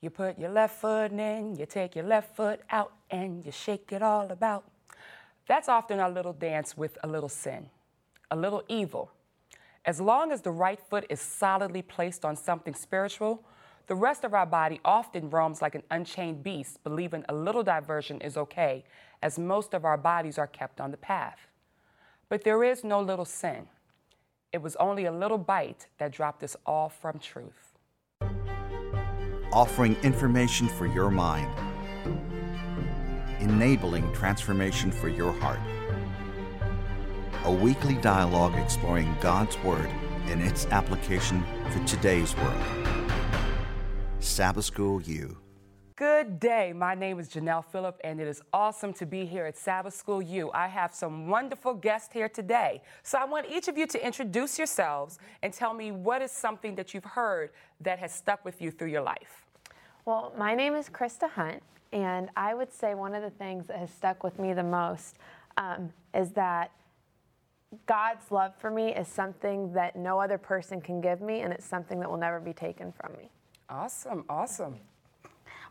You put your left foot in, you take your left foot out, and you shake it all about. That's often our little dance with a little sin, a little evil. As long as the right foot is solidly placed on something spiritual, the rest of our body often roams like an unchained beast, believing a little diversion is okay, as most of our bodies are kept on the path. But there is no little sin. It was only a little bite that dropped us all from truth. Offering information for your mind, enabling transformation for your heart. A weekly dialogue exploring God's Word and its application for today's world. Sabbath School U. Good day. My name is Janelle Phillip, and it is awesome to be here at Sabbath School U. I have some wonderful guests here today. So I want each of you to introduce yourselves and tell me what is something that you've heard that has stuck with you through your life. Well, my name is Krista Hunt, and I would say one of the things that has stuck with me the most um, is that God's love for me is something that no other person can give me, and it's something that will never be taken from me. Awesome, awesome.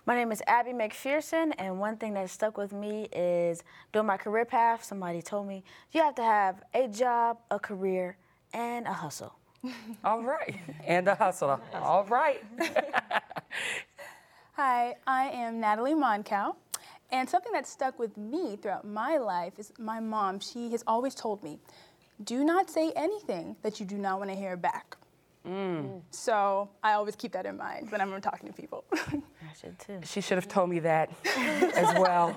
My name is Abby McPherson, and one thing that stuck with me is during my career path, somebody told me you have to have a job, a career, and a hustle. All right. And a hustle. All right. Hi, I am Natalie Moncow. And something that stuck with me throughout my life is my mom. She has always told me, do not say anything that you do not want to hear back. Mm. So I always keep that in mind when I'm talking to people. I should too. She should have told me that as well.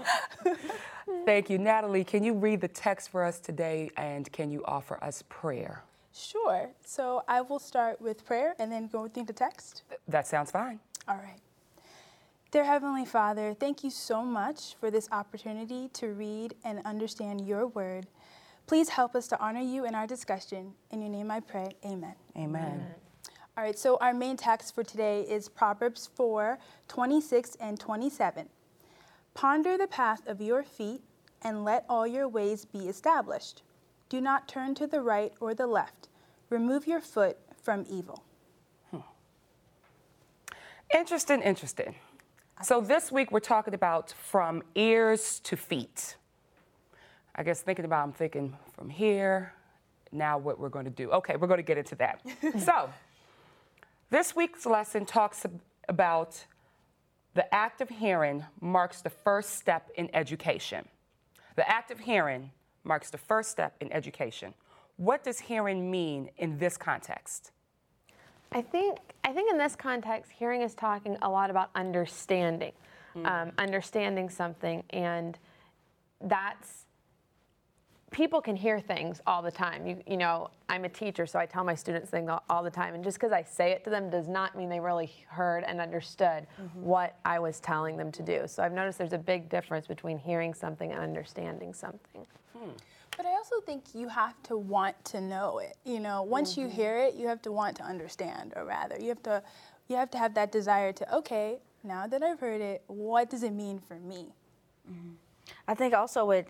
Thank you. Natalie, can you read the text for us today and can you offer us prayer? Sure. So I will start with prayer and then go through the text. That sounds fine. All right. Dear Heavenly Father, thank you so much for this opportunity to read and understand your word. Please help us to honor you in our discussion. In your name I pray. Amen. Amen. All right, so our main text for today is Proverbs 4 26 and 27. Ponder the path of your feet and let all your ways be established. Do not turn to the right or the left. Remove your foot from evil. Hmm. Interesting, interesting. So this week we're talking about from ears to feet. I guess thinking about, I'm thinking from here, now what we're going to do. Okay, we're going to get into that. so, this week's lesson talks about the act of hearing marks the first step in education. The act of hearing marks the first step in education. What does hearing mean in this context? I think I think in this context, hearing is talking a lot about understanding, mm. um, understanding something, and that's people can hear things all the time. You, you know, I'm a teacher, so I tell my students things all, all the time. And just because I say it to them does not mean they really heard and understood mm-hmm. what I was telling them to do. So I've noticed there's a big difference between hearing something and understanding something. Hmm. But I also think you have to want to know it. You know, once mm-hmm. you hear it, you have to want to understand, or rather, you have to, you have to have that desire to. Okay, now that I've heard it, what does it mean for me? Mm-hmm. I think also it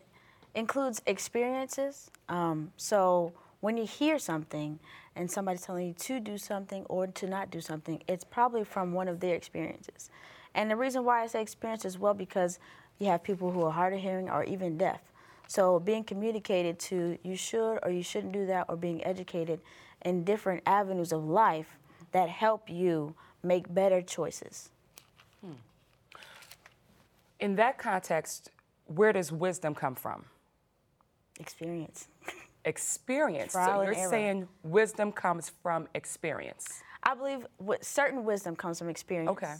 includes experiences. Um, so when you hear something and somebody's telling you to do something or to not do something, it's probably from one of their experiences. And the reason why I say experience is well because you have people who are hard of hearing or even deaf. So being communicated to you should or you shouldn't do that or being educated in different avenues of life that help you make better choices. Hmm. In that context, where does wisdom come from? Experience. Experience. Trial so you're error. saying wisdom comes from experience. I believe certain wisdom comes from experience. Okay.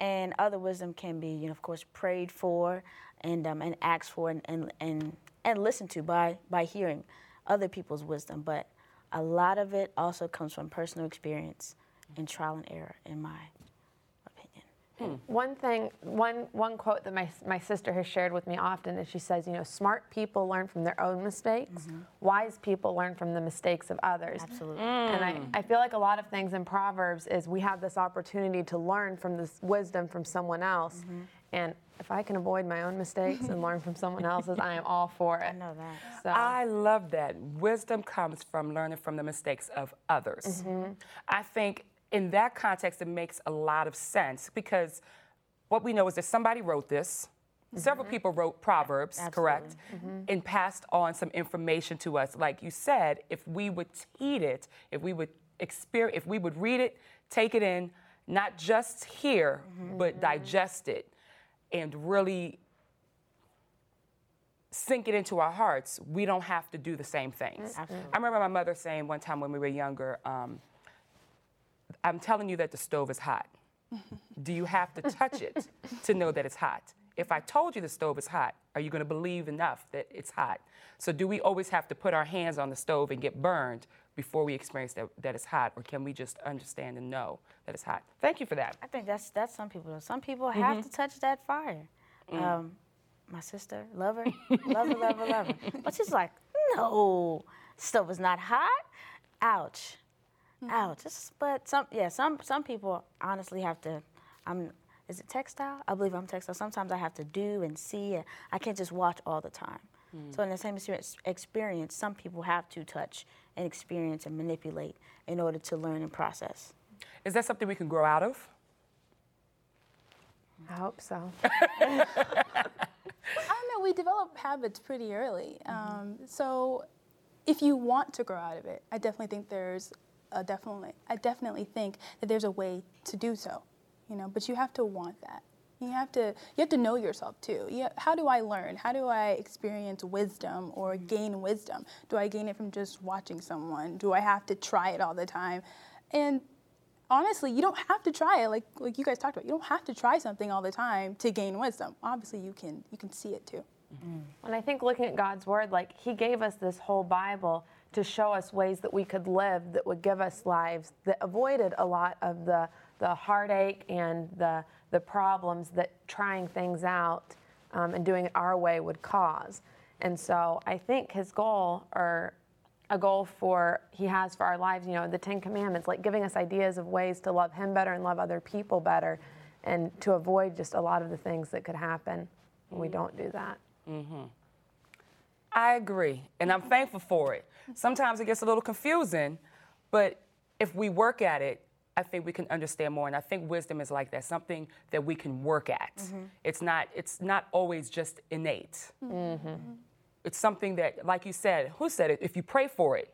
And other wisdom can be, you know, of course, prayed for and um, and asked for and, and and and listened to by by hearing other people's wisdom. But a lot of it also comes from personal experience and trial and error, in my Hmm. One thing, one, one quote that my, my sister has shared with me often is she says, you know, smart people learn from their own mistakes, mm-hmm. wise people learn from the mistakes of others. Absolutely. Mm. And I, I feel like a lot of things in Proverbs is we have this opportunity to learn from this wisdom from someone else. Mm-hmm. And if I can avoid my own mistakes and learn from someone else's, I am all for it. I know that. So. I love that. Wisdom comes from learning from the mistakes of others. Mm-hmm. I think in that context, it makes a lot of sense because what we know is that somebody wrote this. Several people wrote Proverbs, correct? And passed on some information to us. Like you said, if we would heed it, if we would experience, if we would read it, take it in, not just hear, but digest it, and really sink it into our hearts, we don't have to do the same things. I remember my mother saying one time when we were younger, um, I'm telling you that the stove is hot. Do you have to touch it to know that it's hot? If I told you the stove is hot, are you going to believe enough that it's hot? So, do we always have to put our hands on the stove and get burned before we experience that, that it's hot? Or can we just understand and know that it's hot? Thank you for that. I think that's that's some people. Some people have to touch that fire. Um, my sister, love her, love her, love her, love her. But she's like, no, stove is not hot. Ouch, Mm-hmm. ouch. It's- but some, yeah, some some people honestly have to. I'm. Is it tactile? I believe I'm tactile. Sometimes I have to do and see. And I can't just watch all the time. Mm. So in the same experience- experience, some people have to touch and experience and manipulate in order to learn and process. Is that something we can grow out of? I hope so. I don't know. We develop habits pretty early. Mm-hmm. Um, so, if you want to grow out of it, I definitely think there's a definitely. I definitely think that there's a way to do so. You know, but you have to want that. You have to. You have to know yourself too. You, how do I learn? How do I experience wisdom or mm-hmm. gain wisdom? Do I gain it from just watching someone? Do I have to try it all the time? And honestly, you don't have to try it. Like like you guys talked about, you don't have to try something all the time to gain wisdom. Obviously, you can you can see it too. Mm-hmm. And I think looking at God's word, like He gave us this whole Bible to show us ways that we could live that would give us lives that avoided a lot of the, the heartache and the, the problems that trying things out um, and doing it our way would cause. And so I think His goal, or a goal for He has for our lives, you know, the Ten Commandments, like giving us ideas of ways to love Him better and love other people better and to avoid just a lot of the things that could happen when we don't do that. Mm-hmm. I agree, and I'm thankful for it. Sometimes it gets a little confusing, but if we work at it, I think we can understand more. And I think wisdom is like that, something that we can work at. Mm-hmm. It's not. It's not always just innate. Mm-hmm. Mm-hmm. It's something that, like you said, who said it? If you pray for it,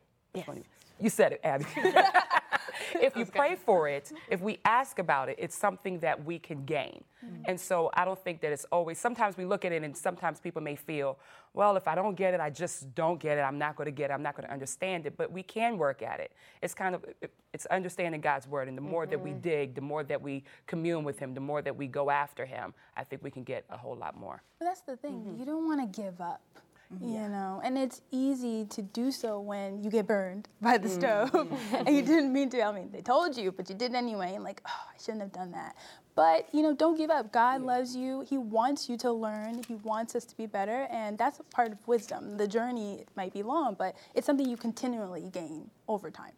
you said it, Abby. if you pray for it, if we ask about it, it's something that we can gain. And so I don't think that it's always, sometimes we look at it and sometimes people may feel, well, if I don't get it, I just don't get it. I'm not going to get it. I'm not going to understand it. But we can work at it. It's kind of, it's understanding God's word. And the more that we dig, the more that we commune with Him, the more that we go after Him, I think we can get a whole lot more. But that's the thing. Mm-hmm. You don't want to give up. You know, and it's easy to do so when you get burned by the Mm-hmm. stove and you didn't mean to. I mean, they told you, but you did anyway. And like, oh, I shouldn't have done that. But you know, don't give up. God loves you. He wants you to learn. He wants us to be better, and that's a part of wisdom. The journey might be long, but it's something you continually gain over time.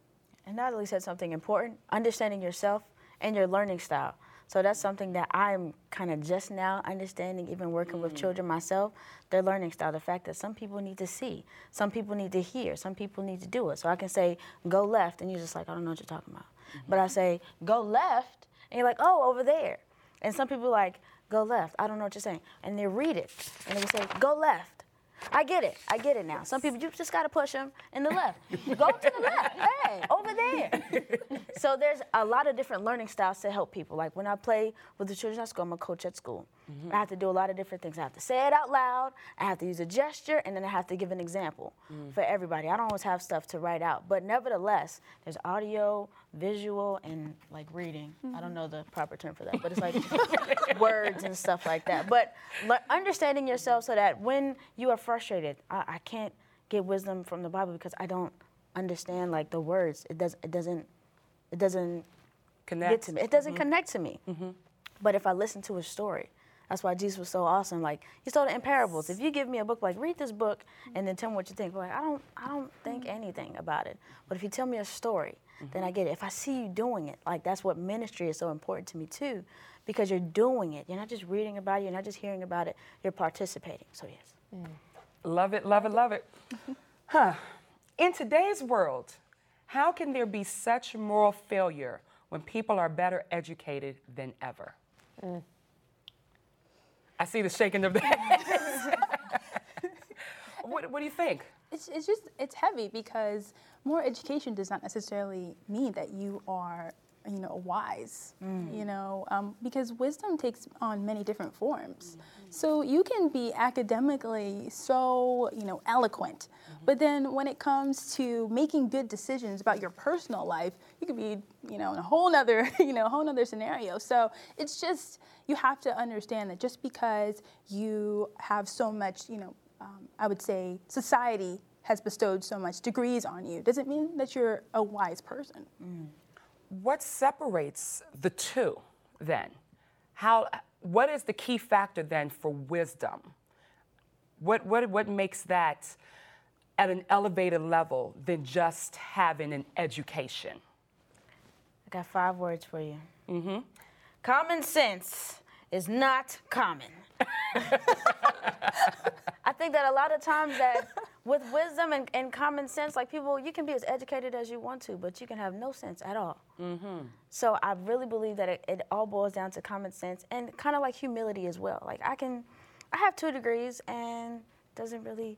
And Natalie said something important understanding yourself and your learning style. So that's something that I'm kind of just now understanding, even working with mm. children myself, their learning style. The fact that some people need to see, some people need to hear, some people need to do it. So I can say, go left, and you're just like, I don't know what you're talking about. Mm-hmm. But I say, go left, and you're like, oh, over there. And some people are like, go left, I don't know what you're saying. And they read it, and they say, go left. I get it. I get it now. Some people, you just got to push them in the left. Go to the left. Hey, over there. so there's a lot of different learning styles to help people. Like when I play with the children at school, I'm a coach at school. I have to do a lot of different things. I have to say it out loud. I have to use a gesture, and then I have to give an example mm. for everybody. I don't always have stuff to write out, but nevertheless, there's audio, visual, and like reading. I don't mm-hmm. know the proper term for that, but it's like words and stuff like that. But understanding yourself so that when you are frustrated, I, I can't get wisdom from the Bible because I don't understand like the words. It does. It doesn't. It doesn't mm-hmm. Connect. to me. It doesn't connect to me. But if I listen to a story, that's why Jesus was so awesome. Like he told it in parables. If you give me a book, like read this book and then tell me what you think. Like I don't, I don't think mm-hmm. anything about it. But if you tell me a story, then I mm-hmm. get it. If I see you doing it, like that's what ministry is so important to me too, because you're doing it. You're not just reading about it. You're not just hearing about it. You're participating. So yes. Mm. Love it, love it, love it. huh. In today's world, how can there be such moral failure when people are better educated than ever? Mm. I see the shaking of the head. what, what do you think? It's, it's just it's heavy because more education does not necessarily mean that you are you know wise you know um, because wisdom takes on many different forms so you can be academically so you know eloquent but then when it comes to making good decisions about your personal life you could be you know in a whole nother you know whole nother scenario so it's just you have to understand that just because you have so much you know um, I would say society has bestowed so much degrees on you doesn't mean that you're a wise person. What separates the two then? How, what is the key factor then for wisdom? What, what, what makes that at an elevated level than just having an education? I got five words for you. Mm-hmm. Common sense is not common. I think that a lot of times that with wisdom and, and common sense, like people, you can be as educated as you want to, but you can have no sense at all. Mm-hmm. So I really believe that it, it all boils down to common sense and kind of like humility as well. Like I can, I have two degrees and doesn't really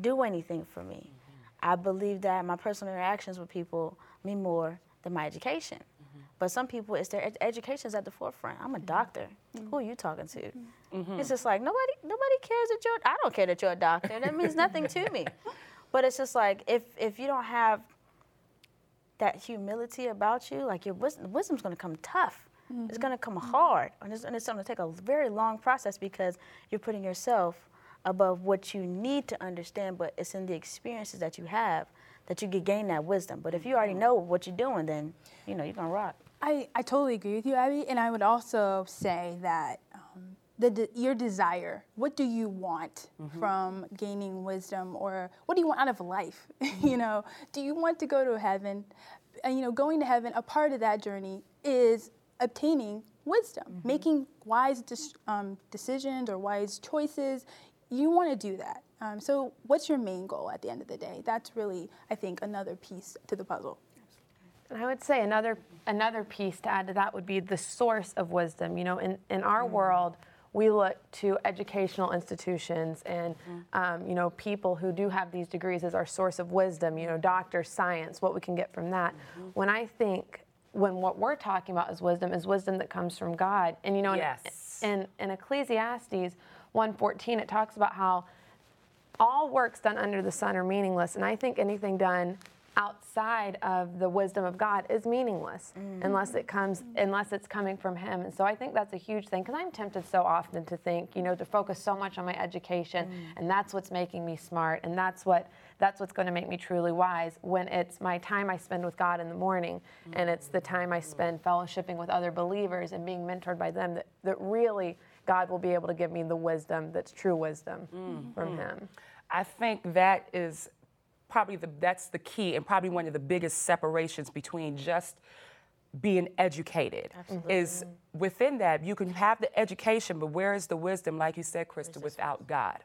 do anything for me. Mm-hmm. I believe that my personal interactions with people mean more than my education. Mm-hmm. But some people, it's their ed- education's at the forefront. I'm a mm-hmm. doctor. Who are you talking to? It's just like nobody, nobody cares that you're. I don't care that you're a doctor. That means nothing to me. But it's just like if if you don't have that humility about you, like your wisdom, wisdom's going to come tough. It's going to come hard, and it's, and it's going to take a very long process because you're putting yourself above what you need to understand. But it's in the experiences that you have that you can gain that wisdom. But if you already know what you're doing, then you know you're gonna rock. I, I totally agree with you, Abby. And I would also say that um, the, de- your desire, what do you want from gaining wisdom or what do you want out of life? you know, do you want to go to heaven? And, you know, going to heaven, a part of that journey is obtaining wisdom, making wise dis- um, decisions or wise choices. You want to do that. Um, so, what's your main goal at the end of the day? That's really, I think, another piece to the puzzle. And I would say another another piece to add to that would be the source of wisdom. You know, in in our world, we look to educational institutions and um, you know people who do have these degrees as our source of wisdom. You know, doctors, science, what we can get from that. When I think when what we're talking about is wisdom is wisdom that comes from God. And you know, in- in, in Ecclesiastes 1:14, it talks about how all works done under the sun are meaningless, and I think anything done outside of the wisdom of God is meaningless mm-hmm. unless it comes unless it's coming from him. And so I think that's a huge thing because I'm tempted so often to think, you know, to focus so much on my education mm. and that's what's making me smart and that's what that's what's going to make me truly wise when it's my time I spend with God in the morning and it's the time I spend fellowshipping with other believers and being mentored by them that, that really God will be able to give me the wisdom that's true wisdom from mm-hmm. him. I think that is probably the that's the key and probably one of the biggest separations between just being educated. Is within that you can have the education but where is the wisdom like you said krista without god?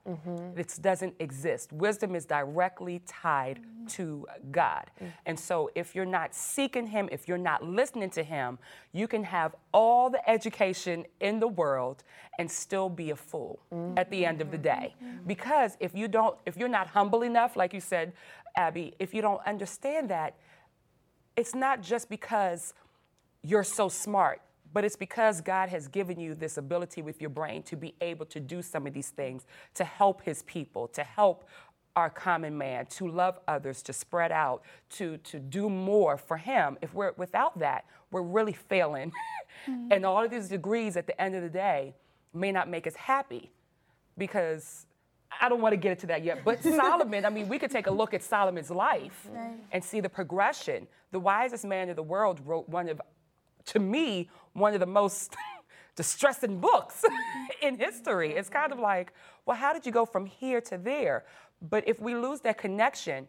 It doesn't exist. Wisdom is directly tied to god. And so if you're not seeking him if you're not listening to him you can have all the education in the world and still be a fool at the end of the day. Because if you don't if you're not humble enough like you said abby if you don't understand that it's not just because you're so smart, but it's because God has given you this ability with your brain to be able to do some of these things, to help His people, to help our common man, to love others, to spread out, to, to do more for Him. If we're without that, we're really failing. Mm-hmm. and all of these degrees at the end of the day may not make us happy because I don't want to get into that yet, but Solomon, I mean, we could take a look at Solomon's life and see the progression. The wisest man in the world wrote one of, to me, one of the most distressing books in history. It's kind of like, well, how did you go from here to there? But if we lose that connection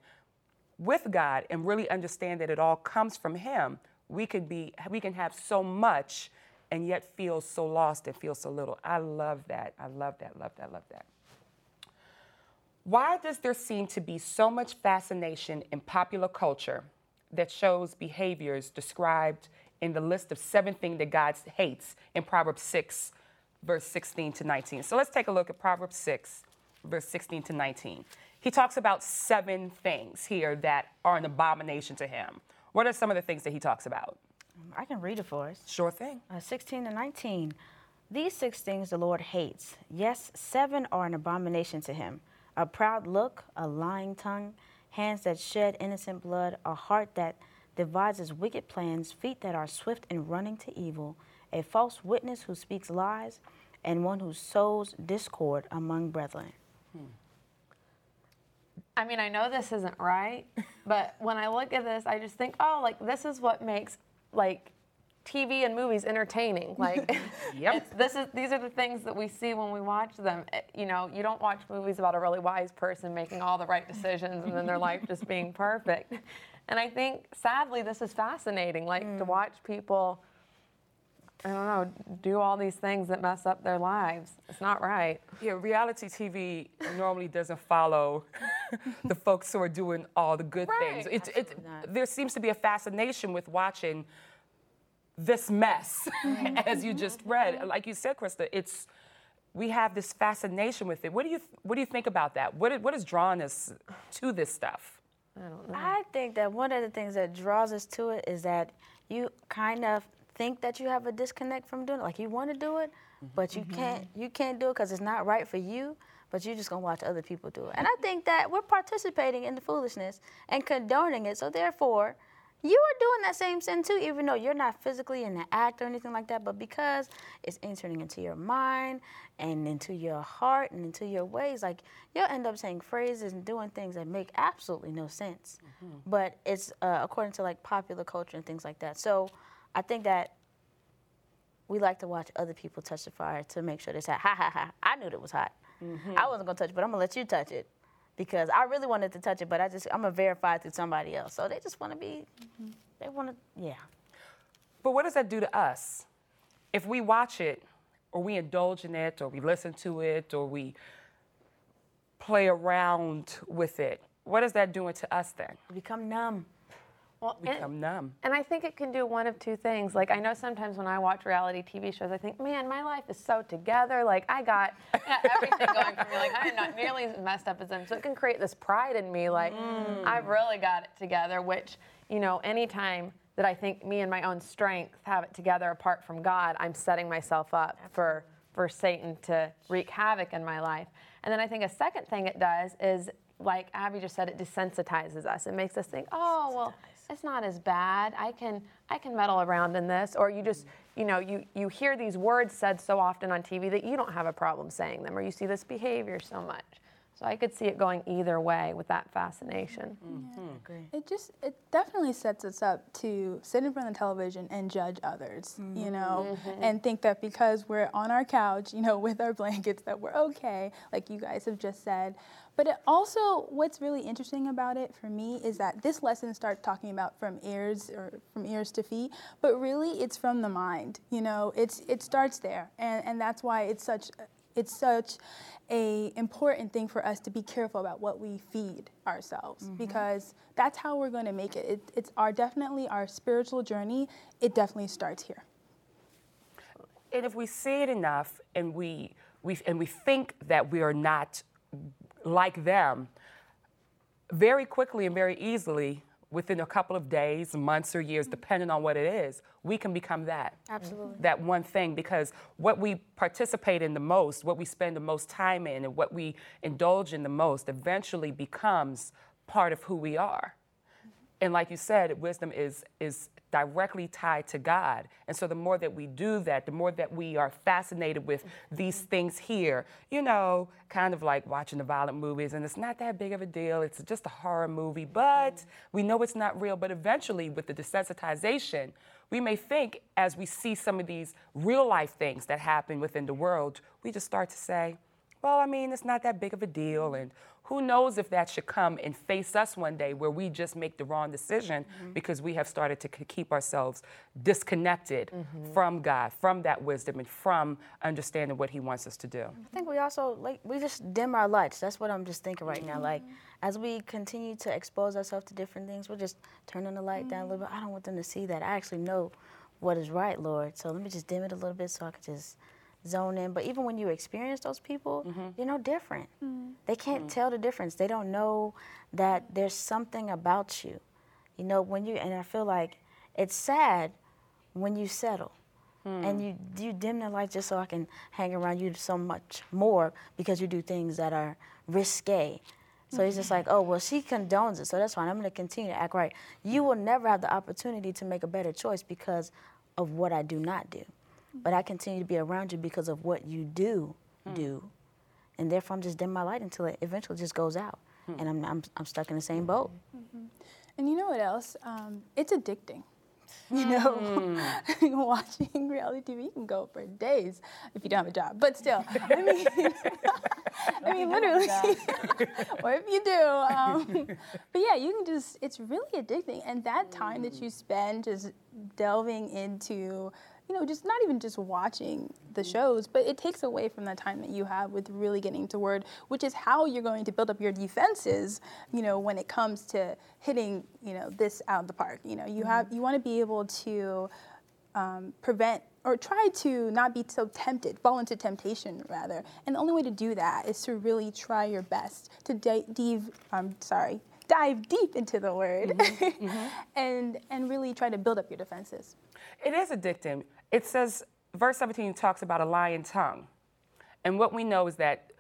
with God and really understand that it all comes from Him, we can be, we can have so much and yet feel so lost and feel so little. I love that. I love that. Love that. Love that. Why does there seem to be so much fascination in popular culture that shows behaviors described in the list of seven things that God hates in Proverbs 6, verse 16 to 19. So let's take a look at Proverbs 6, verse 16 to 19. He talks about seven things here that are an abomination to him. What are some of the things that he talks about? I can read it for us. Sure thing. Uh, 16 to 19. These six things the Lord hates. Yes, seven are an abomination to him a proud look, a lying tongue, hands that shed innocent blood, a heart that devises wicked plans, feet that are swift in running to evil, a false witness who speaks lies, and one who sows discord among brethren. Hmm. I mean, I know this isn't right, but when I look at this, I just think, oh, like this is what makes like TV and movies entertaining. Like, yep. this is these are the things that we see when we watch them. It, eh, you know, you don't watch movies about a really wise person making all the right decisions and then their life just being perfect. And I think, sadly, this is fascinating. Like mm. to watch people. I don't know, do all these things that mess up their lives. It's not right. Yeah, reality TV normally doesn't follow the folks who are doing all the good right. things. It, it, there seems to be a fascination with watching this mess, mm-hmm. as you just read. Like you said, Krista, it's we have this fascination with it. What do you what do you think about that? What what has drawn us to this stuff? I don't know. I think that one of the things that draws us to it is that you kind of think that you have a disconnect from doing it. Like you want to do it, mm-hmm. but you mm-hmm. can't you can't do it because it's not right for you. But you're just gonna watch other people do it. And I think that we're participating in the foolishness and condoning it. So therefore, you are doing that same sin too, even though you're not physically in the act or anything like that, but because it's entering into your mind and into your heart and into your ways, like you'll end up saying phrases and doing things that make absolutely no sense. Mm-hmm. But it's uh, according to like popular culture and things like that. So I think that we like to watch other people touch the fire to make sure it's hot. Ha ha ha! I knew it was hot. Mm-hmm. I wasn't gonna touch it, but I'm gonna let you touch it because I really wanted to touch it, but I just I'm gonna verify it through somebody else. So they just want to be, they want to, yeah. But what does that do to us? If we watch it, or we indulge in it, or we listen to it, or we play around with it, what is that doing to us then? We become numb well, become and, numb. And I think it can do one of two things. Like I know sometimes when I watch reality TV shows, I think, man, my life is so together. Like I got, everything going for me. Like I'm not nearly as messed up as them. So it can create this pride in me. Like mm. I've really got it together. Which you know, anytime that I think me and my own strength have it together apart from God, I'm setting myself up for for Satan to wreak havoc in my life. And then I think a second thing it does is like Abby just said, it desensitizes us. It makes us think, oh, well, it's not as bad. I can I can meddle around in this. Or you mm-hmm. just you know you you hear these words said so often on TV that you don't have a problem saying them, or you see this behavior so much. So I could see it going either way with that fascination. Mm-hmm. Yeah. It just it definitely sets us up to sit in front of the television and judge others, mm-hmm. you know, mm-hmm. and think that because we're on our couch, you know, with our blankets that we're okay, like you guys have just said. But it also, what's really interesting about it for me is that this lesson starts talking about from ears or from ears to feet, but really it's from the mind. You know, it's it starts there, and and that's why it's such it's such a important thing for us to be careful about what we feed ourselves mm-hmm. because that's how we're going to make it. it. It's our definitely our spiritual journey. It definitely starts here. And if we see it enough, and we we and we think that we are not like them, very quickly and very easily, within a couple of days, months, or years, depending on what it is, we can become that. Absolutely. That one thing, because what we participate in the most, what we spend the most time in, and what we indulge in the most eventually becomes part of who we are. And like you said, wisdom is, is directly tied to God. And so the more that we do that, the more that we are fascinated with these things here, you know, kind of like watching the violent movies, and it's not that big of a deal. It's just a horror movie, but we know it's not real. But eventually, with the desensitization, we may think as we see some of these real life things that happen within the world, we just start to say, well, I mean, it's not that big of a deal. And who knows if that should come and face us one day where we just make the wrong decision mm-hmm. because we have started to keep ourselves disconnected mm-hmm. from God, from that wisdom, and from understanding what He wants us to do. I think we also, like, we just dim our lights. That's what I'm just thinking right mm-hmm. now. Like, as we continue to expose ourselves to different things, we're just turning the light down a little bit. I don't want them to see that. I actually know what is right, Lord. So let me just dim it a little bit so I can just zone in. But even when you experience those people, mm-hmm. you're no different. Mm-hmm. They can't mm-hmm. tell the difference. They don't know that there's something about you. You know, when you, and I feel like it's sad when you settle. Hmm. And you you dim the light just so I can hang around you so much more because you do things that are risque. So he's just like, oh well, she condones it, so that's fine. I'm going to continue to act right. You will never have the opportunity to make a better choice because of what I do not do, but I continue to be around you because of what you do do, and therefore I'm just dim my light until it eventually just goes out, and I'm, I'm I'm stuck in the same boat. Mm-hmm. And you know what else? Um, it's addicting. You know, watching reality TV can go for days if you don't have a job. But still, I mean, I mean, literally, or if you do. Um, but yeah, you can just, it's really addicting. And that time that you spend just delving into, you know, just not even just watching the mm. shows, but it takes away from that time that you have with really getting to word, which is how you're going to build up your defenses, you know, when it comes to hitting, you know, this out of the park. You know, you mm-hmm. have, you want to be able to um, prevent or try to not be so tempted, fall into temptation rather. And the only way to do that is to really try your best to di- dive, I'm sorry, dive deep into the word mm-hmm. Mm-hmm. and and really try to build up your defenses. It is addicting. It says, verse 17 talks about a lying tongue. And what we know is that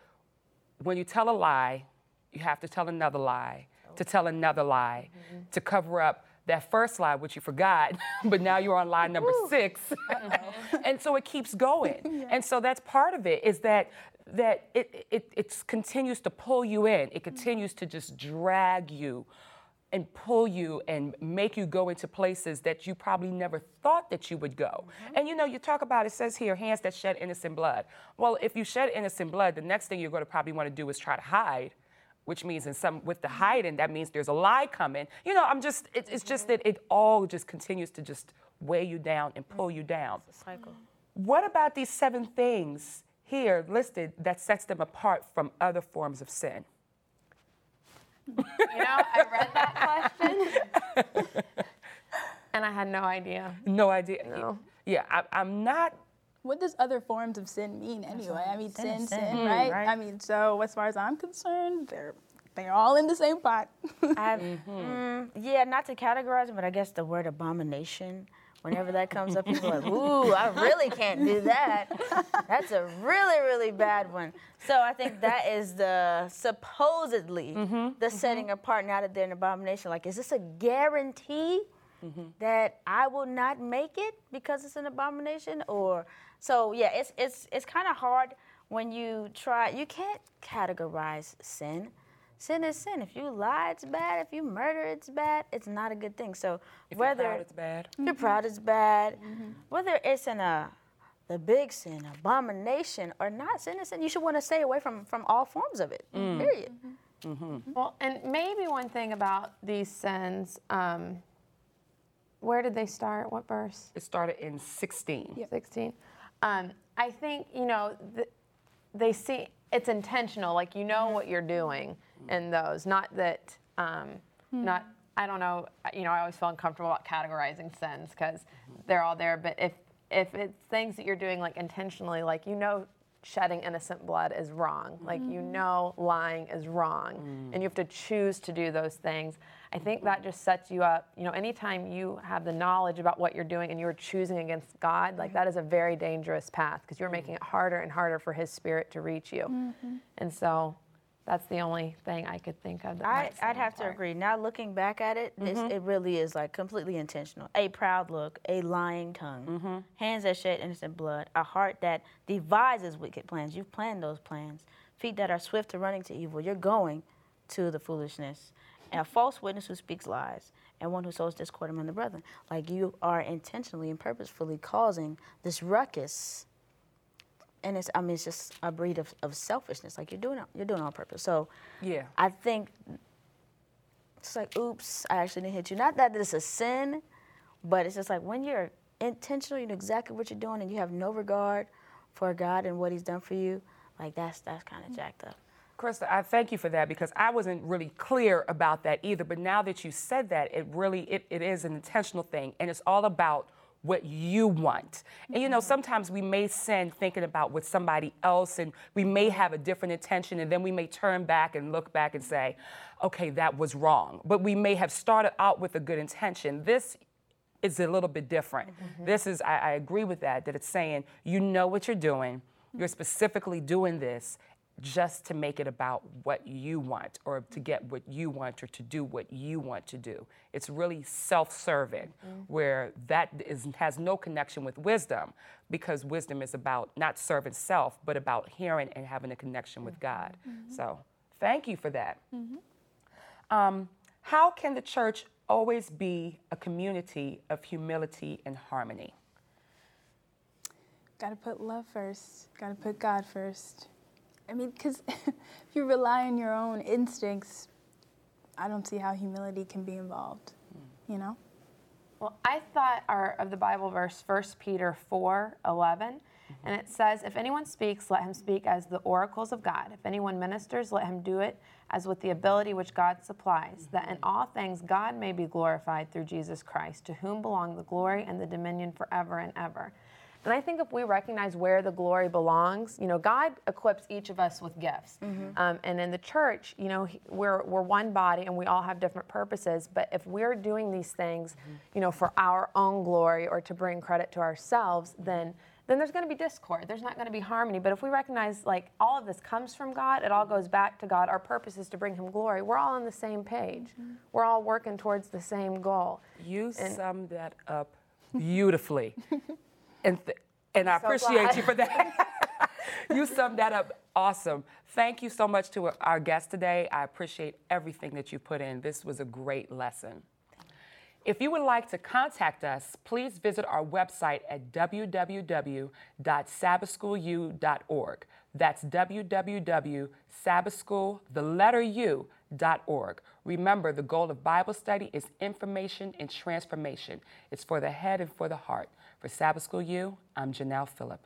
when you tell a lie, you have to tell another lie, to tell another lie, to cover up that first lie, which you forgot, but now you're on lie number 6 and so it keeps going. And so that's part of it is that that it, it, it continues to pull you in. It continues to just drag you and pull you and make you go into places that you probably never thought that you would go. Mm-hmm. And you know, you talk about it says here, hands that shed innocent blood. Well, if you shed innocent blood, the next thing you're going to probably want to do is try to hide. Which means, in some with the mm-hmm. hiding, that means there's a lie coming. You know, I'm just, it, it's just that it all just continues to just weigh you down and pull you down. Cycle. What about these seven things here listed that sets them apart from other forms of sin? You know, I read that question and I had no idea. No idea. No. Yeah, I, I'm not. What does other forms of sin mean anyway? I mean, Sin sin, sin, sin. Mm, right? right. I mean, so as far as I'm concerned, they're they're all in the same pot. I've, mm, yeah, not to categorize it, but I guess the word abomination, whenever that comes up, people are like, ooh, I really can't do that. That's a really, really bad one. So I think that is the supposedly mm-hmm. the mm-hmm. setting apart now that they're an abomination. Like, is this a guarantee mm-hmm. that I will not make it because it's an abomination? Or so yeah, it's it's it's kind of hard when you try. You can't categorize sin. Sin is sin. If you lie, it's bad. If you murder, it's bad. It's not a good thing. So If whether you're proud, it's bad. you're proud, it's bad. Whether it's in a the big sin, abomination, or not sin is sin, you should want to stay away from from all forms of it. Period. Well, and maybe one thing about these sins, um, where did they start? What verse? It started in 16. 16. Um, I think, you know, th- they see it's intentional, like you know what you're doing in those, not that, um, not, I don't know, you know, I always feel uncomfortable about categorizing sins because they're all there, but if, if it's things that you're doing like intentionally, like you know shedding innocent blood is wrong, like you know lying is wrong, and you have to choose to do those things. I think that just sets you up. You know, anytime you have the knowledge about what you're doing and you're choosing against God, like that is a very dangerous path because you're mm. making it harder and harder for His Spirit to reach you. Mm-hmm. And so, that's the only thing I could think of. That I, I'd them have to agree. Now looking back at it, this, mm-hmm. it really is like completely intentional. A proud look, a lying tongue, mm-hmm. hands that shed innocent blood, a heart that devises wicked plans. You've planned those plans. Feet that are swift to running to evil. You're going to the foolishness. And a false witness who speaks lies, and one who sows discord among the brethren. Like you are intentionally and purposefully causing this ruckus and it's I mean it's just a breed of, of selfishness. Like you're doing it you're doing it on purpose. So Yeah. I think it's like, oops, I actually didn't hit you. Not that it's a sin, but it's just like when you're intentional, you know exactly what you're doing, and you have no regard for God and what He's done for you. Like that's that's kind of jacked up. Krista, I thank you for that because I wasn't really clear about that either. But now that you said that, it really it, it is an intentional thing, and it's all about what you want. And you know, mm-hmm. sometimes we may sin thinking about what somebody else, and we may have a different intention, and then we may turn back and look back and say, okay, that was wrong. But we may have started out with a good intention. This is a little bit different. Mm-hmm. This is, I, I agree with that, that it's saying, you know what you're doing, you're specifically doing this, just to make it about what you want or to get what you want or to do what you want to do. It's really self serving, mm-hmm. where that is, has no connection with wisdom because wisdom is about not serving self, but about hearing and having a connection with God. Mm-hmm. So thank you for that. Mm-hmm. Um, how can the church always be a community of humility and harmony? Got to put love first, got to put God first. I mean, because if you rely on your own instincts, I don't see how humility can be involved, you know? Well, I thought our, of the Bible verse, 1 Peter 4 11, mm-hmm. and it says, If anyone speaks, let him speak as the oracles of God. If anyone ministers, let him do it as with the ability which God supplies, mm-hmm. that in all things God may be glorified through Jesus Christ, to whom belong the glory and the dominion forever and ever. And I think if we recognize where the glory belongs, you know, God equips each of us with gifts. Mm-hmm. Um, and in the church, you know, we're, we're one body and we all have different purposes. But if we're doing these things, mm-hmm. you know, for our own glory or to bring credit to ourselves, then then there's going to be discord. There's not going to be harmony. But if we recognize like all of this comes from God, it all goes back to God. Our purpose is to bring Him glory. We're all on the same page. Mm-hmm. We're all working towards the same goal. You and, summed that up beautifully. and th- and I so appreciate glad. you for that. you summed that up awesome. Thank you so much to our guest today. I appreciate everything that you put in. This was a great lesson. If you would like to contact us, please visit our website at www.sabbathschoolu.org. That's www.sabbathschool, the letter U, Remember, the goal of Bible study is information and transformation. It's for the head and for the heart. For Sabbath School U, I'm Janelle Phillip.